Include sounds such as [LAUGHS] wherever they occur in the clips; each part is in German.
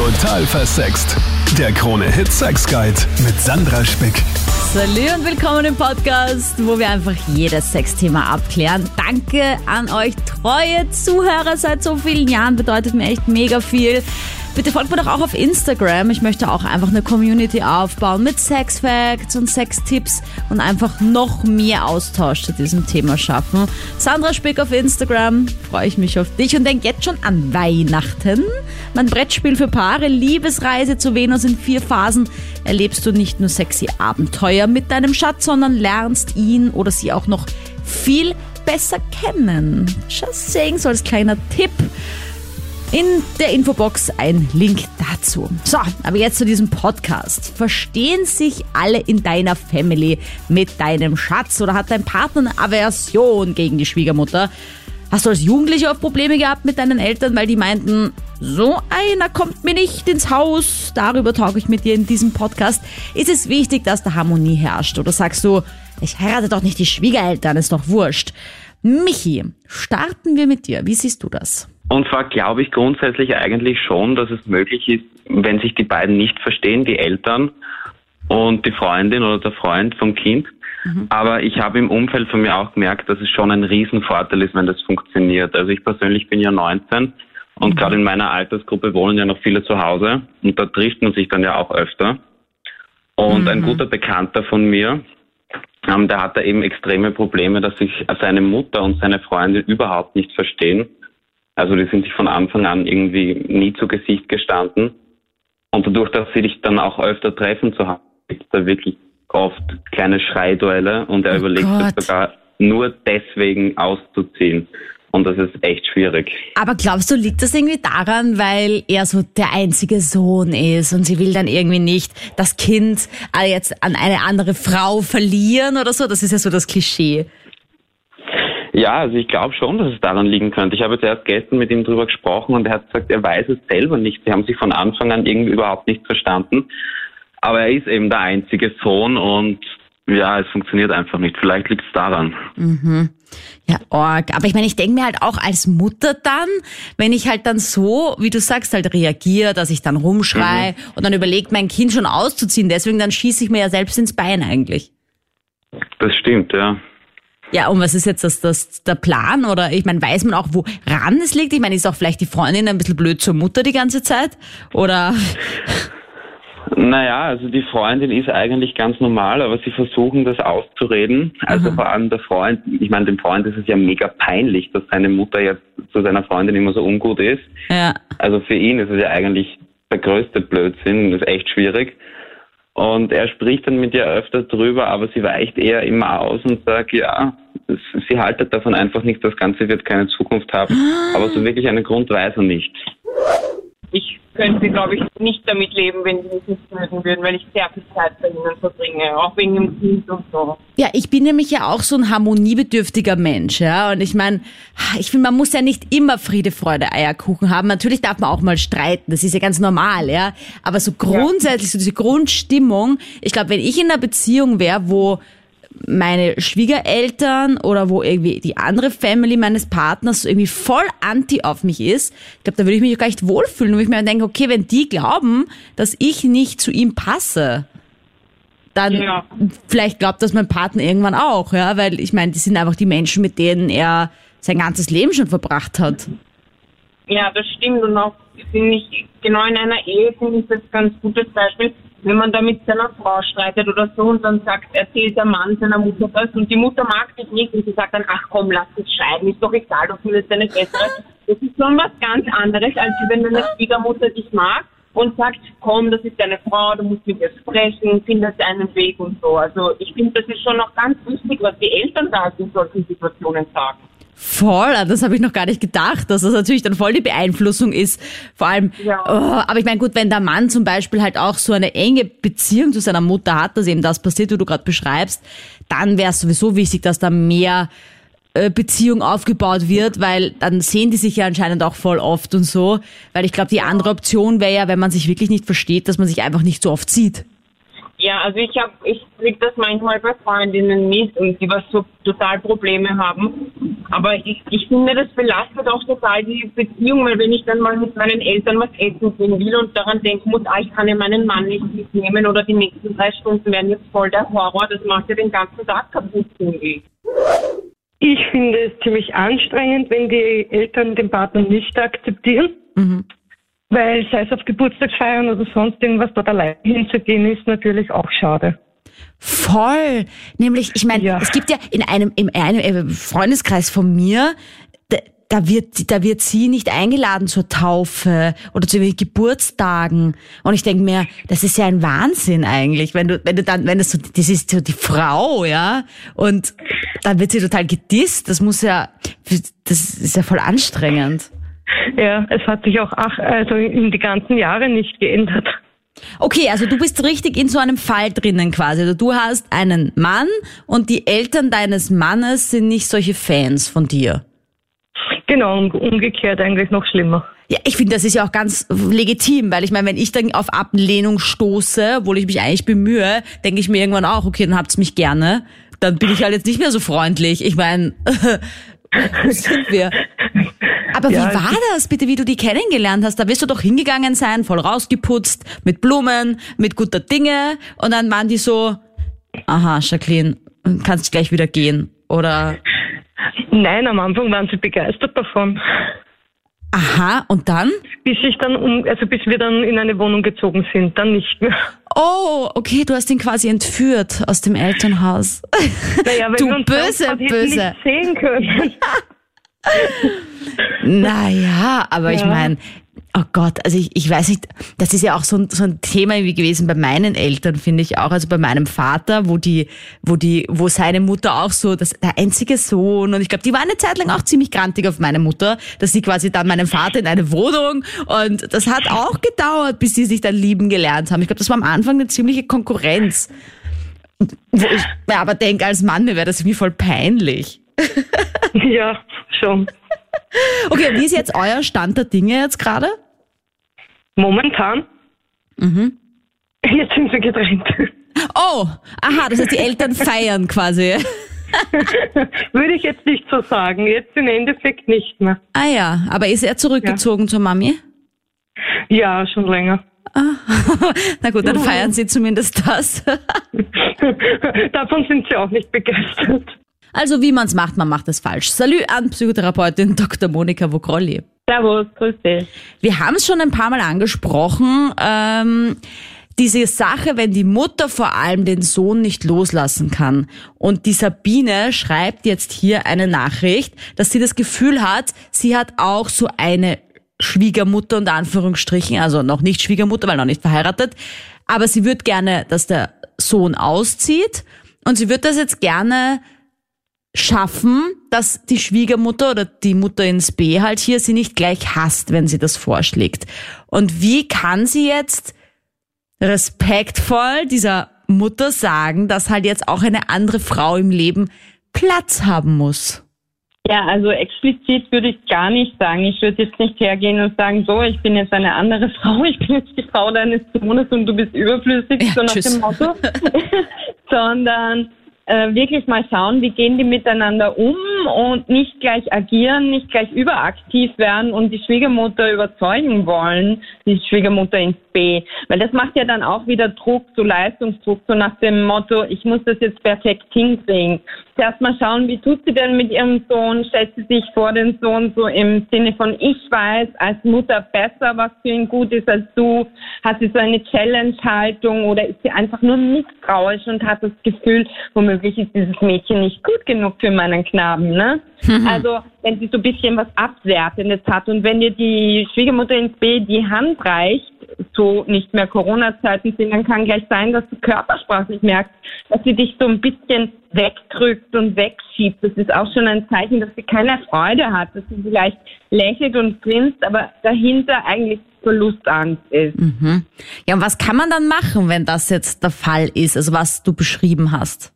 Total versext. Der Krone-Hit Sex Guide mit Sandra Spick. Salut und willkommen im Podcast, wo wir einfach jedes Sexthema abklären. Danke an euch treue Zuhörer seit so vielen Jahren, bedeutet mir echt mega viel. Bitte folgt mir doch auch auf Instagram. Ich möchte auch einfach eine Community aufbauen mit Sexfacts und Sextipps und einfach noch mehr Austausch zu diesem Thema schaffen. Sandra Spick auf Instagram. Freue ich mich auf dich und denk jetzt schon an Weihnachten. Mein Brettspiel für Paare, Liebesreise zu Venus in vier Phasen. Erlebst du nicht nur sexy Abenteuer mit deinem Schatz, sondern lernst ihn oder sie auch noch viel besser kennen. Just saying, so als kleiner Tipp. In der Infobox ein Link dazu. So, aber jetzt zu diesem Podcast. Verstehen sich alle in deiner Family mit deinem Schatz oder hat dein Partner eine Aversion gegen die Schwiegermutter? Hast du als Jugendlicher auch Probleme gehabt mit deinen Eltern, weil die meinten, so einer kommt mir nicht ins Haus, darüber talke ich mit dir in diesem Podcast. Ist es wichtig, dass da Harmonie herrscht? Oder sagst du, ich heirate doch nicht die Schwiegereltern, ist doch wurscht. Michi, starten wir mit dir. Wie siehst du das? Und zwar glaube ich grundsätzlich eigentlich schon, dass es möglich ist, wenn sich die beiden nicht verstehen, die Eltern und die Freundin oder der Freund vom Kind. Mhm. Aber ich habe im Umfeld von mir auch gemerkt, dass es schon ein Riesenvorteil ist, wenn das funktioniert. Also ich persönlich bin ja 19 und mhm. gerade in meiner Altersgruppe wohnen ja noch viele zu Hause und da trifft man sich dann ja auch öfter. Und mhm. ein guter Bekannter von mir, ähm, der hatte eben extreme Probleme, dass sich seine Mutter und seine Freundin überhaupt nicht verstehen. Also die sind sich von Anfang an irgendwie nie zu Gesicht gestanden. Und dadurch, dass sie dich dann auch öfter treffen zu haben, gibt es da wirklich oft kleine Schreiduelle und er oh überlegt sich sogar nur deswegen auszuziehen. Und das ist echt schwierig. Aber glaubst du, liegt das irgendwie daran, weil er so der einzige Sohn ist und sie will dann irgendwie nicht das Kind äh, jetzt an eine andere Frau verlieren oder so? Das ist ja so das Klischee. Ja, also ich glaube schon, dass es daran liegen könnte. Ich habe jetzt erst gestern mit ihm drüber gesprochen und er hat gesagt, er weiß es selber nicht. Sie haben sich von Anfang an irgendwie überhaupt nicht verstanden. Aber er ist eben der einzige Sohn und ja, es funktioniert einfach nicht. Vielleicht liegt es daran. Mhm. Ja, org. Aber ich meine, ich denke mir halt auch als Mutter dann, wenn ich halt dann so, wie du sagst, halt reagiere, dass ich dann rumschrei mhm. und dann überlegt, mein Kind schon auszuziehen. Deswegen dann schieße ich mir ja selbst ins Bein eigentlich. Das stimmt, ja. Ja, und was ist jetzt das, das der Plan? Oder ich meine, weiß man auch, woran es liegt? Ich meine, ist auch vielleicht die Freundin ein bisschen blöd zur Mutter die ganze Zeit? Oder? Naja, also die Freundin ist eigentlich ganz normal, aber sie versuchen das auszureden. Also Aha. vor allem der Freund, ich meine, dem Freund ist es ja mega peinlich, dass seine Mutter jetzt zu seiner Freundin immer so ungut ist. Ja. Also für ihn ist es ja eigentlich der größte Blödsinn, das ist echt schwierig. Und er spricht dann mit ihr öfter drüber, aber sie weicht eher immer aus und sagt, ja, sie haltet davon einfach nicht, das Ganze wird keine Zukunft haben. Ah. Aber so wirklich einen Grund weiß er nicht. Ich könnte, glaube ich, nicht damit leben, wenn sie mich nicht mögen würden, weil ich sehr viel Zeit bei ihnen verbringe, auch wegen dem Kind und so. Ja, ich bin nämlich ja auch so ein harmoniebedürftiger Mensch, ja. Und ich meine, ich finde, man muss ja nicht immer Friede, Freude, Eierkuchen haben. Natürlich darf man auch mal streiten, das ist ja ganz normal, ja. Aber so grundsätzlich, so diese Grundstimmung, ich glaube, wenn ich in einer Beziehung wäre, wo meine Schwiegereltern oder wo irgendwie die andere Family meines Partners irgendwie voll anti auf mich ist, ich glaube, da würde ich mich gar nicht wohlfühlen, wo ich mir denke, okay, wenn die glauben, dass ich nicht zu ihm passe, dann ja. vielleicht glaubt das mein Partner irgendwann auch, ja, weil ich meine, die sind einfach die Menschen, mit denen er sein ganzes Leben schon verbracht hat. Ja, das stimmt und auch finde ich genau in einer Ehe finde ich das ganz gutes Beispiel wenn man da mit seiner Frau streitet oder so und dann sagt, erzählt der Mann seiner Mutter das und die Mutter mag dich nicht und sie sagt dann, ach komm, lass dich scheiden, ist doch egal, du findest eine bessere. Das ist schon was ganz anderes, als wenn deine Schwiegermutter dich mag und sagt, komm, das ist deine Frau, du musst mit ihr sprechen, findest einen Weg und so. Also ich finde, das ist schon noch ganz wichtig, was die Eltern da in solchen Situationen sagen. Voll, das habe ich noch gar nicht gedacht, dass das natürlich dann voll die Beeinflussung ist. Vor allem, ja. oh, aber ich meine, gut, wenn der Mann zum Beispiel halt auch so eine enge Beziehung zu seiner Mutter hat, dass eben das passiert, wie du gerade beschreibst, dann wäre es sowieso wichtig, dass da mehr äh, Beziehung aufgebaut wird, weil dann sehen die sich ja anscheinend auch voll oft und so. Weil ich glaube, die andere Option wäre ja, wenn man sich wirklich nicht versteht, dass man sich einfach nicht so oft sieht. Ja, also ich habe, ich krieg das manchmal bei Freundinnen mit und die was so total Probleme haben. Aber ich, ich finde, das belastet auch total die Beziehung, weil wenn ich dann mal mit meinen Eltern was essen gehen will und daran denken muss, ah, ich kann ja meinen Mann nicht mitnehmen oder die nächsten drei Stunden werden jetzt voll der Horror, das macht ja den ganzen Tag kaputt, finde ich. Ich finde es ziemlich anstrengend, wenn die Eltern den Partner nicht akzeptieren. Weil sei es auf Geburtstagsfeiern oder sonst irgendwas, dort allein hinzugehen, ist natürlich auch schade. Voll. Nämlich, ich meine, Ja. es gibt ja in einem, in einem äh, Freundeskreis von mir, da, da wird, da wird sie nicht eingeladen zur Taufe oder zu irgendwelchen Geburtstagen. Und ich denke mir, das ist ja ein Wahnsinn eigentlich, wenn du, wenn du dann, wenn das so, das ist so die Frau, ja, und dann wird sie total gedisst. Das muss ja, das ist ja voll anstrengend. Ja, es hat sich auch ach, also in die ganzen Jahre nicht geändert. Okay, also du bist richtig in so einem Fall drinnen quasi. Also du hast einen Mann und die Eltern deines Mannes sind nicht solche Fans von dir. Genau, umgekehrt eigentlich noch schlimmer. Ja, ich finde, das ist ja auch ganz legitim, weil ich meine, wenn ich dann auf Ablehnung stoße, obwohl ich mich eigentlich bemühe, denke ich mir irgendwann auch, okay, dann habt's mich gerne. Dann bin ich halt jetzt nicht mehr so freundlich. Ich meine, [LAUGHS] sind wir? Aber Ja, wie war das bitte, wie du die kennengelernt hast? Da wirst du doch hingegangen sein, voll rausgeputzt, mit Blumen, mit guter Dinge und dann waren die so, aha, Jacqueline, kannst gleich wieder gehen. Oder, Nein, am Anfang waren sie begeistert davon. aha, und dann? Bis ich dann um, also bis wir dann in eine Wohnung gezogen sind, dann nicht mehr. Oh, okay, du hast ihn quasi entführt aus dem Elternhaus. Naja, weil Du wir uns böse, böse. nicht sehen können. [LAUGHS] Naja, aber ich Ja. meine, oh Gott, also ich, ich weiß nicht, das ist ja auch so ein, so ein Thema irgendwie gewesen bei meinen Eltern, finde ich auch, also bei meinem Vater, wo die, wo die, wo seine Mutter auch so, das, der einzige Sohn und ich glaube, die war eine Zeit lang auch ziemlich grantig auf meine Mutter, dass sie quasi dann meinen Vater in eine Wohnung und das hat auch gedauert, bis sie sich dann lieben gelernt haben. Ich glaube, das war am Anfang eine ziemliche Konkurrenz. Wo ich mir aber denke, als Mann, mir wäre das irgendwie voll peinlich. [LAUGHS] ja, schon. Okay, wie ist jetzt euer Stand der Dinge jetzt gerade? Momentan. Mhm. Jetzt sind wir getrennt. Oh, aha, das heißt, die Eltern feiern quasi. [LAUGHS] Würde ich jetzt nicht so sagen. Jetzt im Endeffekt nicht mehr. Ah ja, aber ist er zurückgezogen zur Mami? Ja, schon länger. [LAUGHS] Na gut, dann feiern sie zumindest das. Davon sind sie auch nicht begeistert. Also wie man es macht, man macht es falsch. Salü an Psychotherapeutin Dr. Monika Vogrolli. Servus, grüß dich. Wir haben es schon ein paar Mal angesprochen. Ähm, diese Sache, wenn die Mutter vor allem den Sohn nicht loslassen kann. Und die Sabine schreibt jetzt hier eine Nachricht, dass sie das Gefühl hat, sie hat auch so eine Schwiegermutter unter Anführungsstrichen, also noch nicht Schwiegermutter, weil noch nicht verheiratet. Aber sie würde gerne, dass der Sohn auszieht. Und sie würde das jetzt gerne schaffen, dass die Schwiegermutter oder die Mutter ins B halt hier sie nicht gleich hasst, wenn sie das vorschlägt. Und wie kann sie jetzt respektvoll dieser Mutter sagen, dass halt jetzt auch eine andere Frau im Leben Platz haben muss? Ja, also explizit würde ich gar nicht sagen. Ich würde jetzt nicht hergehen und sagen, so, ich bin jetzt eine andere [LAUGHS] Frau, ich bin jetzt die Frau deines Sohnes und du bist überflüssig, Ja, so nach tschüss. dem Motto. [LAUGHS] [LAUGHS] Sondern äh, wirklich mal schauen, wie gehen die miteinander um und nicht gleich agieren, nicht gleich überaktiv werden und die Schwiegermutter überzeugen wollen, die Schwiegermutter ins B. Weil das macht ja dann auch wieder Druck, so Leistungsdruck, so nach dem Motto, ich muss das jetzt perfekt hinkriegen. Zuerst mal schauen, wie tut sie denn mit ihrem Sohn? Stellt sie sich vor den Sohn so im Sinne von, ich weiß als Mutter besser, was für ihn gut ist als du? Hat sie so eine Challenge-Haltung oder ist sie einfach nur misstrauisch und hat das Gefühl, womöglich ist dieses Mädchen nicht gut genug für meinen Knaben, ne? Also, wenn sie so ein bisschen was Abwertendes hat und wenn dir die Schwiegermutter ins B die Hand reicht, so nicht mehr Corona-Zeiten sind, dann kann gleich sein, dass du körpersprachlich merkst, dass sie dich so ein bisschen wegdrückt und wegschiebt. Das ist auch schon ein Zeichen, dass sie keine Freude hat, dass sie vielleicht lächelt und grinst, aber dahinter eigentlich Verlustangst ist. Mhm. Ja, und was kann man dann machen, wenn das jetzt der Fall ist, also was du beschrieben hast?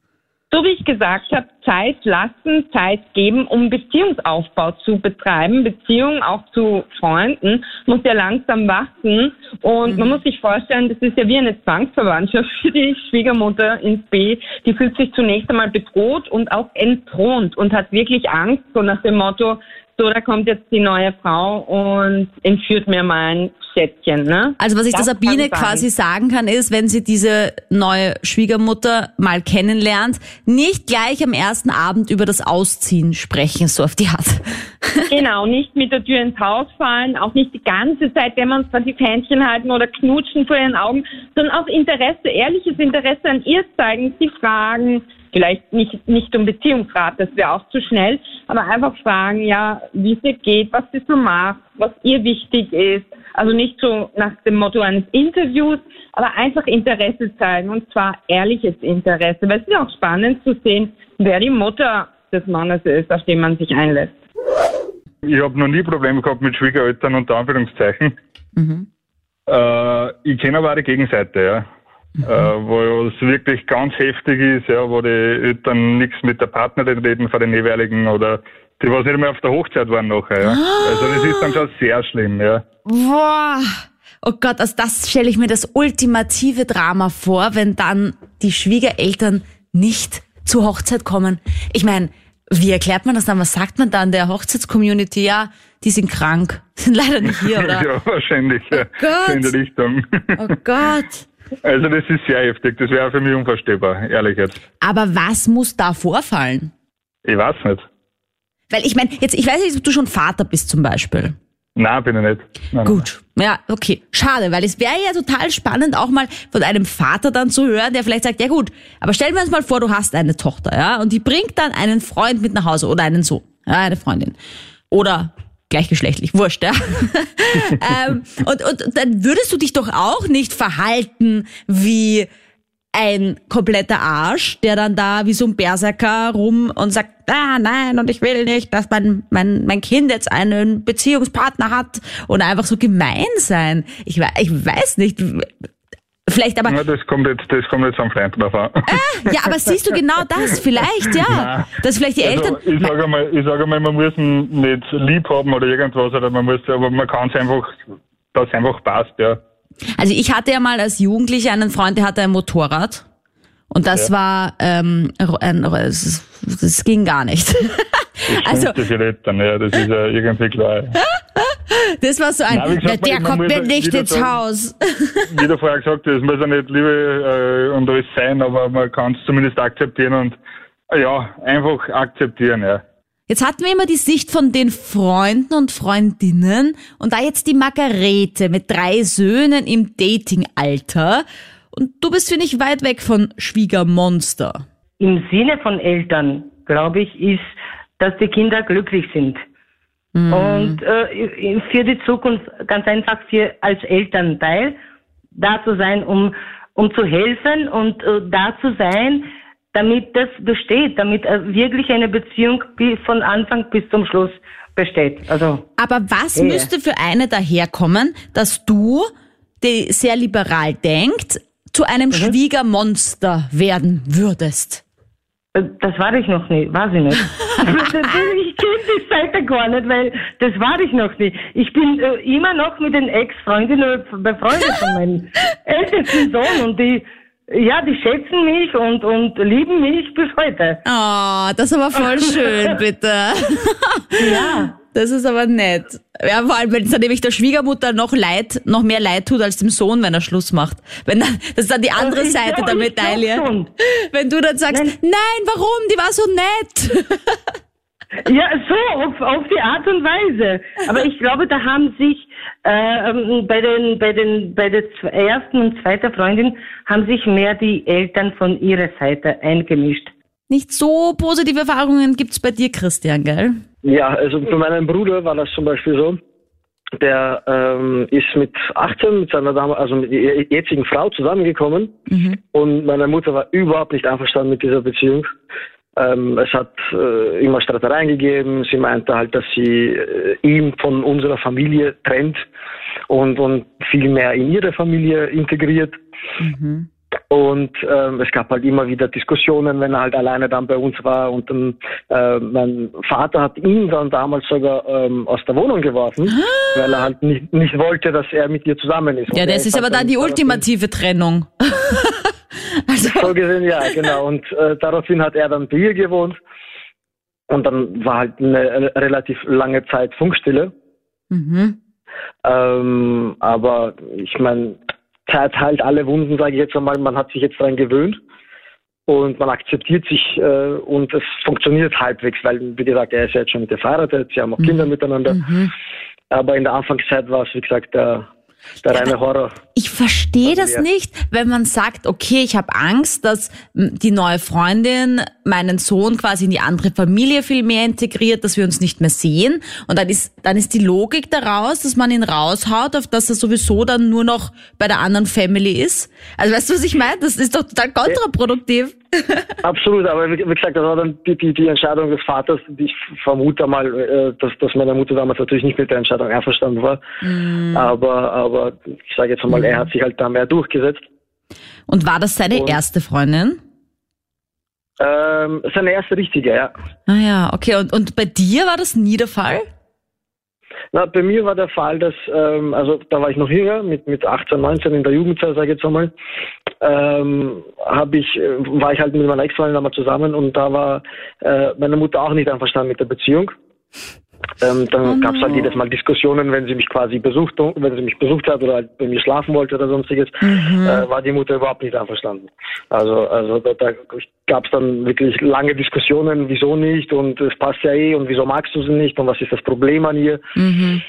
So wie ich gesagt habe, Zeit lassen, Zeit geben, um Beziehungsaufbau zu betreiben. Beziehung auch zu Freunden muss ja langsam wachsen. Und mhm. man muss sich vorstellen, das ist ja wie eine Zwangsverwandtschaft für die Schwiegermutter ins B. Die fühlt sich zunächst einmal bedroht und auch entthront und hat wirklich Angst, so nach dem Motto, so, da kommt jetzt die neue Frau und entführt mir mein Schätzchen. Ne? Also was ich das der Sabine quasi sagen kann, ist, wenn sie diese neue Schwiegermutter mal kennenlernt, nicht gleich am ersten Abend über das Ausziehen sprechen, so auf die Art. [LAUGHS] Genau, nicht mit der Tür ins Haus fallen, auch nicht die ganze Zeit demonstrativ Händchen halten oder knutschen vor ihren Augen, sondern auch Interesse, ehrliches Interesse an ihr zeigen, sie fragen, vielleicht nicht, nicht um Beziehungsrat, das wäre auch zu schnell, aber einfach fragen, ja, wie es ihr geht, was sie so macht, was ihr wichtig ist. Also nicht so nach dem Motto eines Interviews, aber einfach Interesse zeigen und zwar ehrliches Interesse, weil es ist auch spannend zu sehen, wer die Mutter des Mannes ist, auf den man sich einlässt. Ich habe noch nie Probleme gehabt mit Schwiegereltern unter Anführungszeichen. Mhm. Äh, ich kenne aber auch die Gegenseite, ja. Mhm. Äh, wo es wirklich ganz heftig ist, ja, wo die Eltern nichts mit der Partnerin reden von den jeweiligen oder die was nicht mehr auf der Hochzeit waren nachher, ja. Also das ist dann schon sehr schlimm, ja. Boah. Oh Gott, also das stelle ich mir das ultimative Drama vor, wenn dann die Schwiegereltern nicht zur Hochzeit kommen. Ich meine, wie erklärt man das dann? Was sagt man dann der Hochzeitscommunity? Ja, die sind krank, [LAUGHS] sind leider nicht hier, oder? [LAUGHS] ja, wahrscheinlich, oh ja. Gott. in der Richtung. oh Gott. Also das ist sehr heftig, das wäre für mich unvorstellbar, ehrlich jetzt. Aber was muss da vorfallen? Ich weiß nicht. Weil ich meine, jetzt, ich weiß nicht, ob du schon Vater bist zum Beispiel. Nein, bin ich nicht. Nein, Gut. Ja, okay. Schade, weil es wäre ja total spannend, auch mal von einem Vater dann zu hören, der vielleicht sagt, ja gut, aber stellen wir uns mal vor, du hast eine Tochter, ja, und die bringt dann einen Freund mit nach Hause oder einen Sohn, ja, eine Freundin. Oder gleichgeschlechtlich, wurscht, ja. [LAUGHS] ähm, und, und dann würdest du dich doch auch nicht verhalten wie ein kompletter Arsch, der dann da wie so ein Berserker rum und sagt, ah nein, und ich will nicht, dass mein, mein, mein Kind jetzt einen Beziehungspartner hat und einfach so gemein sein. Ich, ich weiß nicht, Vielleicht aber. Ja, das kommt jetzt, das kommt jetzt am Freund drauf an. Äh, ja, aber siehst du genau das? Vielleicht, ja. Nein. Dass vielleicht die also, Eltern. Ich sage mal, ich sage mal, man muss ihn nicht lieb haben oder irgendwas, oder man muss, aber man kann es einfach, dass es einfach passt, ja. Also ich hatte ja mal als Jugendlicher einen Freund, der hatte ein Motorrad. Und das ja. war, ähm, ein, das ging gar nicht. Das also, das Eltern, ja, das ist ja irgendwie klar. Das war so ein, Nein, gesagt, der kommt mir nicht ins sagen, Haus. Wie du vorher gesagt hast, muss ja nicht Liebe äh, und alles sein, aber man kann es zumindest akzeptieren und äh, ja, einfach akzeptieren, ja. Jetzt hatten wir immer die Sicht von den Freunden und Freundinnen und da jetzt die Margarete mit drei Söhnen im Datingalter. Und du bist, finde ich, weit weg von Schwiegermonster. Im Sinne von Eltern, glaube ich, ist, dass die Kinder glücklich sind. Mhm. Und äh, für die Zukunft ganz einfach für als Elternteil da zu sein, um, um zu helfen und äh, da zu sein, damit das besteht, damit äh, wirklich eine Beziehung von Anfang bis zum Schluss besteht. Also, Aber was ja. müsste für eine daherkommen, dass du, die sehr liberal denkt, zu einem mhm. Schwiegermonster werden würdest? Das war ich noch nie, weiß ich nicht. [LAUGHS] ich kenne die Seite gar nicht, weil das war ich noch nie. Ich bin äh, immer noch mit den Ex-Freundinnen befreundet von meinem [LAUGHS] ältesten Sohn und die, ja, die schätzen mich und, und lieben mich bis heute. Oh, das ist aber voll [LAUGHS] schön, bitte. ja. Das ist aber nett. Ja, vor allem, wenn es dann nämlich der Schwiegermutter noch leid, noch mehr leid tut als dem Sohn, wenn er Schluss macht. Wenn dann, das ist dann die andere ich Seite der Medaille. Wenn du dann sagst, nein. nein, warum? Die war so nett. [LAUGHS] Ja, so, auf, auf die Art und Weise. Aber ich glaube, da haben sich äh, ähm, bei den, bei den, bei der ersten und zweiten Freundin haben sich mehr die Eltern von ihrer Seite eingemischt. Nicht so positive Erfahrungen gibt's bei dir, Christian, gell? Ja, also bei meinem Bruder war das zum Beispiel so. Der ähm, ist mit 18 mit seiner Dame, also mit ihrer jetzigen Frau zusammengekommen mhm. und meine Mutter war überhaupt nicht einverstanden mit dieser Beziehung. Ähm, es hat äh, immer Streitereien gegeben. Sie meinte halt, dass sie äh, ihn von unserer Familie trennt und, und viel mehr in ihre Familie integriert. Mhm. Und ähm, es gab halt immer wieder Diskussionen, wenn er halt alleine dann bei uns war. Und dann, äh, mein Vater hat ihn dann damals sogar ähm, aus der Wohnung geworfen, ah. weil er halt nicht, nicht wollte, dass er mit ihr zusammen ist. Ja, das ist aber dann die ultimative Trennung. [LAUGHS] also. So gesehen, ja, genau. Und äh, daraufhin hat er dann bei ihr gewohnt. Und dann war halt eine relativ lange Zeit Funkstille. Mhm. Ähm, aber ich meine, Zeit heilt alle Wunden, sage ich jetzt einmal. Man hat sich jetzt daran gewöhnt und man akzeptiert sich äh, und es funktioniert halbwegs, weil, wie gesagt, er ist ja jetzt schon mit der verheiratet, sie haben auch mhm. Kinder miteinander. Mhm. Aber in der Anfangszeit war es, wie gesagt, der der reine Horror. Ich verstehe das nicht, wenn man sagt, okay, ich habe Angst, dass die neue Freundin meinen Sohn quasi in die andere Familie viel mehr integriert, dass wir uns nicht mehr sehen. Und dann ist, dann ist die Logik daraus, dass man ihn raushaut, auf dass er sowieso dann nur noch bei der anderen Family ist. Also weißt du, was ich meine? Das ist doch total kontraproduktiv. [LAUGHS] Absolut, aber wie, gesagt, das war dann die, die, die Entscheidung des Vaters. Ich vermute mal, äh, dass, dass meine Mutter damals natürlich nicht mit der Entscheidung einverstanden war. Mm. Aber, aber ich sage jetzt mal, mm. er hat sich halt da mehr durchgesetzt. Und war das seine Und, erste Freundin? Ähm, seine erste richtige, ja. Ah ja, okay. Und, und bei dir war das nie der Fall? Na, bei mir war der Fall, dass, ähm, also da war ich noch jünger, mit, mit 18, 19 in der Jugendzeit, sage ich jetzt einmal, ähm, hab ich, äh, war ich halt mit meiner Ex-Freundin einmal zusammen und da war äh, meine Mutter auch nicht einverstanden mit der Beziehung. Ähm, dann oh gab es halt jedes Mal Diskussionen, wenn sie mich quasi besucht, wenn sie mich besucht hat oder halt bei mir schlafen wollte oder sonstiges, mhm. äh, war die Mutter überhaupt nicht einverstanden. Also, also da, da gab es dann wirklich lange Diskussionen, wieso nicht und es passt ja eh und wieso magst du sie nicht und was ist das Problem an ihr. Mhm.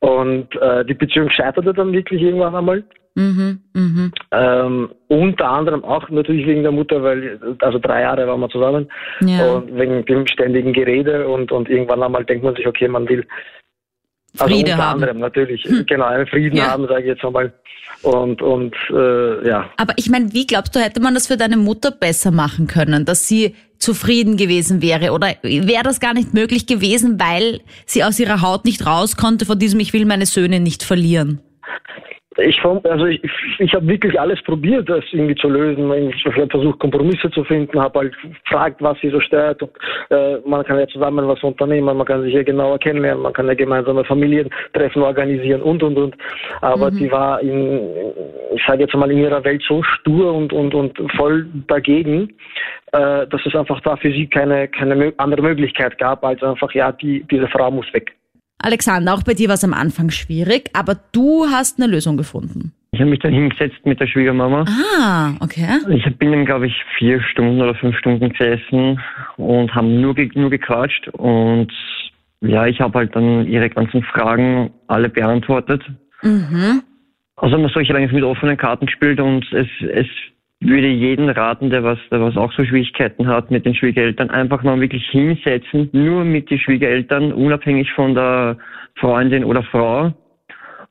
Und äh, die Beziehung scheiterte dann wirklich irgendwann einmal. Mhm, mh. ähm, unter anderem auch natürlich wegen der Mutter, weil also drei Jahre waren wir zusammen ja. und wegen dem ständigen Gerede und, und irgendwann einmal denkt man sich, okay, man will also Friede unter haben. anderem natürlich, hm. genau, einen Frieden ja. haben, sage ich jetzt einmal. Und, und äh, ja. Aber ich meine, wie glaubst du, hätte man das für deine Mutter besser machen können, dass sie zufrieden gewesen wäre? Oder wäre das gar nicht möglich gewesen, weil sie aus ihrer Haut nicht raus konnte von diesem Ich will meine Söhne nicht verlieren? Ich, also ich, ich habe wirklich alles probiert, das irgendwie zu lösen. Ich habe versucht, Kompromisse zu finden, habe halt gefragt, was sie so stört. Und, äh, man kann ja zusammen was unternehmen, man kann sich hier genauer kennenlernen, man kann ja gemeinsame Familientreffen organisieren und und und. Aber mhm. die war in, ich sage jetzt mal, in ihrer Welt so stur und und und voll dagegen, äh, dass es einfach da für sie keine keine andere Möglichkeit gab, als einfach ja, die diese Frau muss weg. Alexander, auch bei dir war es am Anfang schwierig, aber du hast eine Lösung gefunden. Ich habe mich dann hingesetzt mit der Schwiegermama. Ah, okay. Ich bin dann, glaube ich, vier Stunden oder fünf Stunden gesessen und haben nur, nur gequatscht. Und ja, ich habe halt dann ihre ganzen Fragen alle beantwortet. Mhm. Also man solche eigentlich mit offenen Karten gespielt und es, es würde jeden raten, der was, der was auch so Schwierigkeiten hat mit den Schwiegereltern, einfach mal wirklich hinsetzen, nur mit den Schwiegereltern, unabhängig von der Freundin oder Frau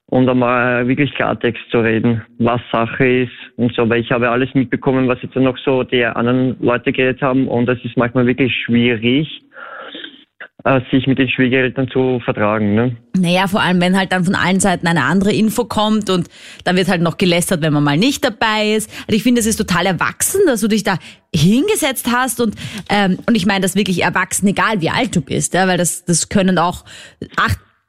und einmal wirklich Klartext zu reden, was Sache ist und so, weil ich habe alles mitbekommen, was jetzt noch so die anderen Leute geredet haben und das ist manchmal wirklich schwierig sich mit den Schwiegereltern zu vertragen. Ne? Naja, vor allem, wenn halt dann von allen Seiten eine andere Info kommt und dann wird halt noch gelästert, wenn man mal nicht dabei ist. Also ich finde, es ist total erwachsen, dass du dich da hingesetzt hast und ähm, und ich meine das wirklich erwachsen, egal wie alt du bist, ja, weil das das können auch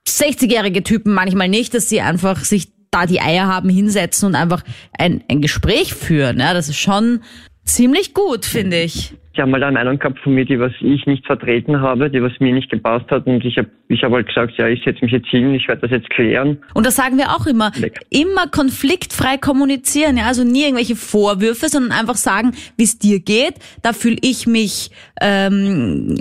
60-jährige Typen manchmal nicht, dass sie einfach sich da die Eier haben, hinsetzen und einfach ein, ein Gespräch führen. Ja, das ist schon ziemlich gut, finde ich. Sie haben mal eine Meinung gehabt von mir, die was ich nicht vertreten habe, die was mir nicht gepasst hat. Und ich habe ich hab halt gesagt, ja, ich setze mich jetzt hin, ich werde das jetzt klären. Und das sagen wir auch immer. Weg. Immer konfliktfrei kommunizieren. Ja? Also nie irgendwelche Vorwürfe, sondern einfach sagen, wie es dir geht. Da fühle ich mich ähm,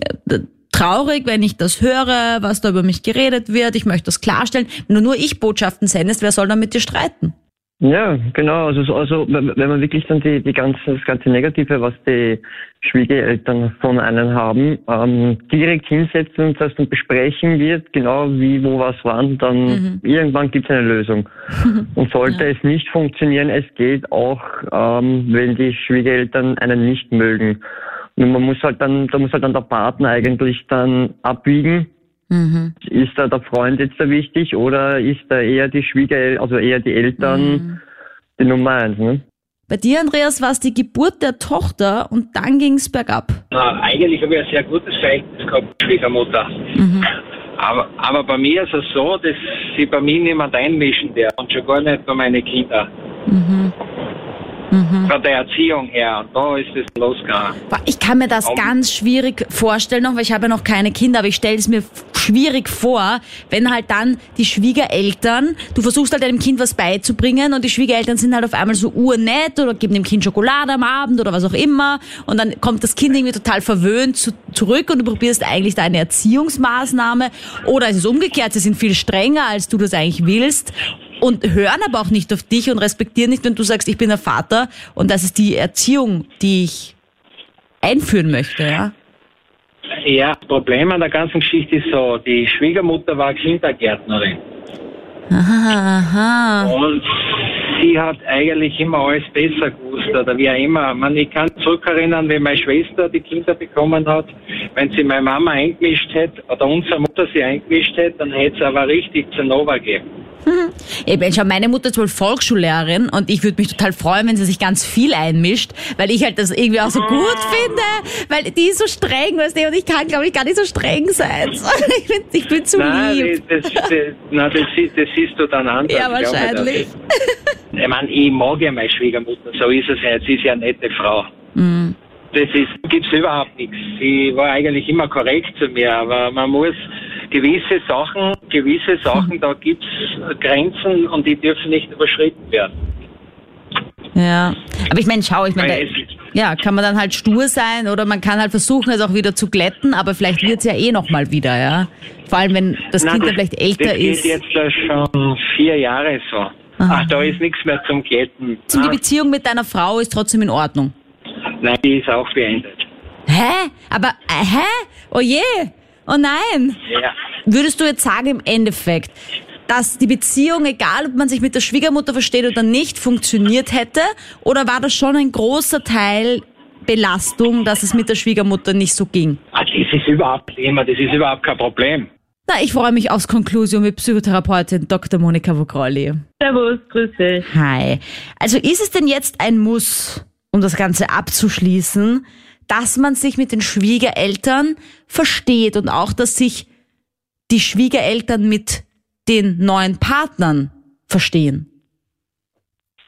traurig, wenn ich das höre, was da über mich geredet wird. Ich möchte das klarstellen. Wenn du nur ich Botschaften sendest, wer soll dann mit dir streiten? Ja, genau. Also, also wenn man wirklich dann die, die ganze, das ganze Negative, was die Schwiegereltern von einem haben, ähm, direkt hinsetzen und das dann besprechen wird, genau wie, wo was wann, dann mhm. irgendwann gibt es eine Lösung. [LAUGHS] und sollte ja. es nicht funktionieren, es geht auch, ähm, wenn die Schwiegereltern einen nicht mögen. Und man muss halt dann, da muss halt dann der Partner eigentlich dann abwiegen, Mhm. Ist da der Freund jetzt da wichtig oder ist da eher die Schwiegereltern, also eher die Eltern mhm. die Nummer eins? Ne? Bei dir, Andreas, war es die Geburt der Tochter und dann ging es bergab. Na, eigentlich habe ich ein sehr gutes Verhältnis gehabt mit Schwiegermutter. Mhm. Aber, aber bei mir ist es so, dass sie bei mir niemand einmischen darf und schon gar nicht bei meinen Kindern. Mhm. Mhm. Von der Erziehung her. Und da ist es losgegangen. Ich kann mir das um, ganz schwierig vorstellen, noch, weil ich habe ja noch keine Kinder, aber ich stelle es mir schwierig vor, wenn halt dann die Schwiegereltern, du versuchst halt deinem Kind was beizubringen und die Schwiegereltern sind halt auf einmal so urnett oder geben dem Kind Schokolade am Abend oder was auch immer und dann kommt das Kind irgendwie total verwöhnt zu, zurück und du probierst eigentlich da eine Erziehungsmaßnahme oder es ist umgekehrt, sie sind viel strenger, als du das eigentlich willst und hören aber auch nicht auf dich und respektieren nicht, wenn du sagst, ich bin der Vater und das ist die Erziehung, die ich einführen möchte, ja? Ja, das Problem an der ganzen Geschichte ist so, die Schwiegermutter war Kindergärtnerin. Aha, aha. Und sie hat eigentlich immer alles besser gewusst oder wie auch immer. Man, ich kann zurückerinnern, wie meine Schwester die Kinder bekommen hat. Wenn sie meine Mama eingemischt hätte oder unsere Mutter sie eingemischt hätte, dann hätte es aber richtig zu Nova gegeben. [LAUGHS] Ich meine, schau, meine Mutter ist wohl Volksschullehrerin und ich würde mich total freuen, wenn sie sich ganz viel einmischt, weil ich halt das irgendwie auch so gut finde, weil die ist so streng, weißt du, und ich kann, glaube ich, gar nicht so streng sein. [LAUGHS] [LAUGHS] Ich bin, ich bin zu nein, lieb. Das, das, na, das, das siehst du dann anders. Ja, wahrscheinlich. Ich, ich meine, ich mag ja meine Schwiegermutter, so ist es ja, sie ist ja eine nette Frau. Mm. Das ist, gibt's überhaupt nichts. Sie war eigentlich immer korrekt zu mir, aber man muss gewisse Sachen, gewisse Sachen, da gibt's Grenzen und die dürfen nicht überschritten werden. Ja, aber ich meine, schau, ich meine, ja, kann man dann halt stur sein oder man kann halt versuchen, es auch wieder zu glätten, aber vielleicht wird's ja eh nochmal wieder, ja. Vor allem, wenn das Nein, Kind dann vielleicht älter das ist. Das geht jetzt schon vier Jahre so. Aha. Ach, da ist nichts mehr zum Glätten. Zum die Beziehung mit deiner Frau ist trotzdem in Ordnung? Nein, die ist auch beendet. Hä? Aber, äh, hä? Oh je! Oh nein! Ja. Würdest du jetzt sagen im Endeffekt, dass die Beziehung, egal ob man sich mit der Schwiegermutter versteht oder nicht, funktioniert hätte? Oder war das schon ein großer Teil Belastung, dass es mit der Schwiegermutter nicht so ging? Ah, das ist überhaupt immer, das ist überhaupt kein Problem. Na, ich freue mich aufs Konklusion mit Psychotherapeutin Dr. Monika Vogrolli. Servus, grüß dich. Hi. Also ist es denn jetzt ein Muss, um das Ganze abzuschließen, dass man sich mit den Schwiegereltern versteht und auch, dass sich die Schwiegereltern mit den neuen Partnern verstehen?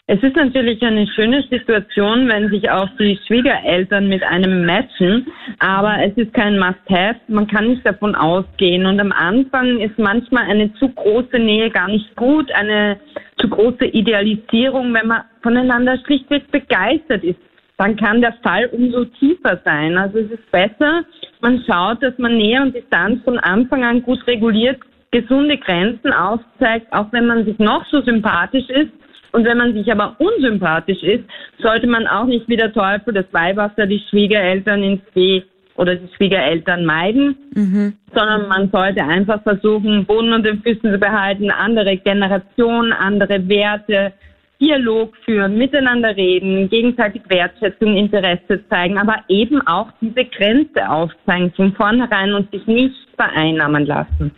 Es ist natürlich eine schöne Situation, wenn sich auch die Schwiegereltern mit einem matchen, aber es ist kein Must-Have. Man kann nicht davon ausgehen. Und am Anfang ist manchmal eine zu große Nähe gar nicht gut, eine zu große Idealisierung, wenn man voneinander schlichtweg begeistert ist dann kann der Fall umso tiefer sein. Also es ist besser, man schaut, dass man Nähe und Distanz von Anfang an gut reguliert, gesunde Grenzen aufzeigt, auch wenn man sich noch so sympathisch ist. Und wenn man sich aber unsympathisch ist, sollte man auch nicht wie der Teufel das Weihwasser die Schwiegereltern ins See oder die Schwiegereltern meiden, mhm. sondern man sollte einfach versuchen, Boden und den Füßen zu behalten, andere Generationen, andere Werte, Dialog führen, miteinander reden, gegenseitig Wertschätzung, Interesse zeigen, aber eben auch diese Grenze aufzeigen von vornherein und sich nicht vereinnahmen lassen.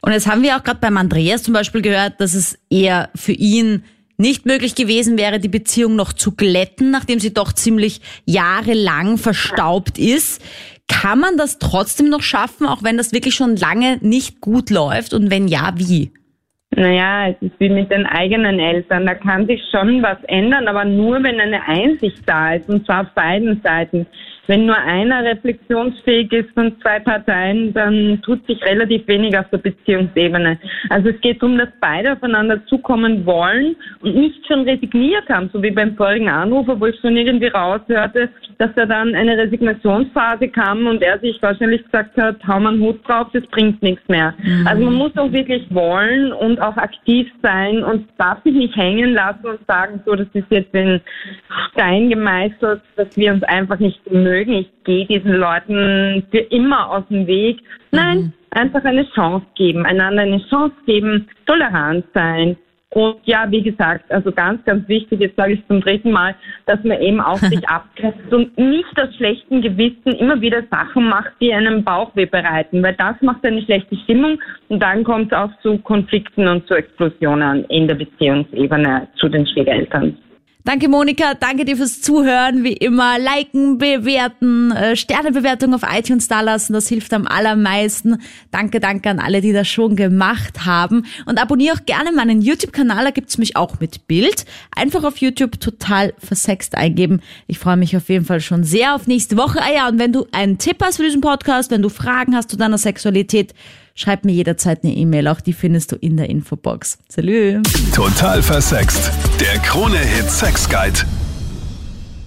Und jetzt haben wir auch gerade beim Andreas zum Beispiel gehört, dass es eher für ihn nicht möglich gewesen wäre, die Beziehung noch zu glätten, nachdem sie doch ziemlich jahrelang verstaubt ist. Kann man das trotzdem noch schaffen, auch wenn das wirklich schon lange nicht gut läuft? Und wenn ja, wie? Naja, es ist wie mit den eigenen Eltern. Da kann sich schon was ändern, aber nur, wenn eine Einsicht da ist, und zwar auf beiden Seiten. Wenn nur einer reflexionsfähig ist von zwei Parteien, dann tut sich relativ wenig auf der Beziehungsebene. Also es geht darum, dass beide aufeinander zukommen wollen und nicht schon resigniert haben, so wie beim vorigen Anrufer, wo ich schon irgendwie raushörte, dass da dann eine Resignationsphase kam und er sich wahrscheinlich gesagt hat, hau mal einen Hut drauf, das bringt nichts mehr. Mhm. Also man muss auch wirklich wollen und auch aktiv sein und darf sich nicht hängen lassen und sagen, so, das ist jetzt ein Stein gemeißelt, dass wir uns einfach nicht mögen mögen, ich gehe diesen Leuten für immer aus dem Weg. Nein, mhm. einfach eine Chance geben, einander eine Chance geben, tolerant sein. Und ja, wie gesagt, also ganz, ganz wichtig, jetzt sage ich zum dritten Mal, dass man eben auch [LAUGHS] sich abgrenzt und nicht aus schlechtem Gewissen immer wieder Sachen macht, die einem Bauchweh bereiten, weil das macht eine schlechte Stimmung und dann kommt es auch zu Konflikten und zu Explosionen in der Beziehungsebene zu den Schwiegereltern. Danke Monika, danke dir fürs Zuhören. Wie immer, liken, bewerten, äh, Sternebewertung auf iTunes da lassen, das hilft am allermeisten. Danke, danke an alle, die das schon gemacht haben. Und abonniere auch gerne meinen YouTube-Kanal, da gibt's mich auch mit Bild. Einfach auf YouTube total versext eingeben. Ich freue mich auf jeden Fall schon sehr auf nächste Woche. Ah ja, und wenn du einen Tipp hast für diesen Podcast, wenn du Fragen hast zu deiner Sexualität, schreib mir jederzeit eine E-Mail. Auch die findest du in der Infobox. Salü. Total versext. Der Krone-Hit Sex Guide.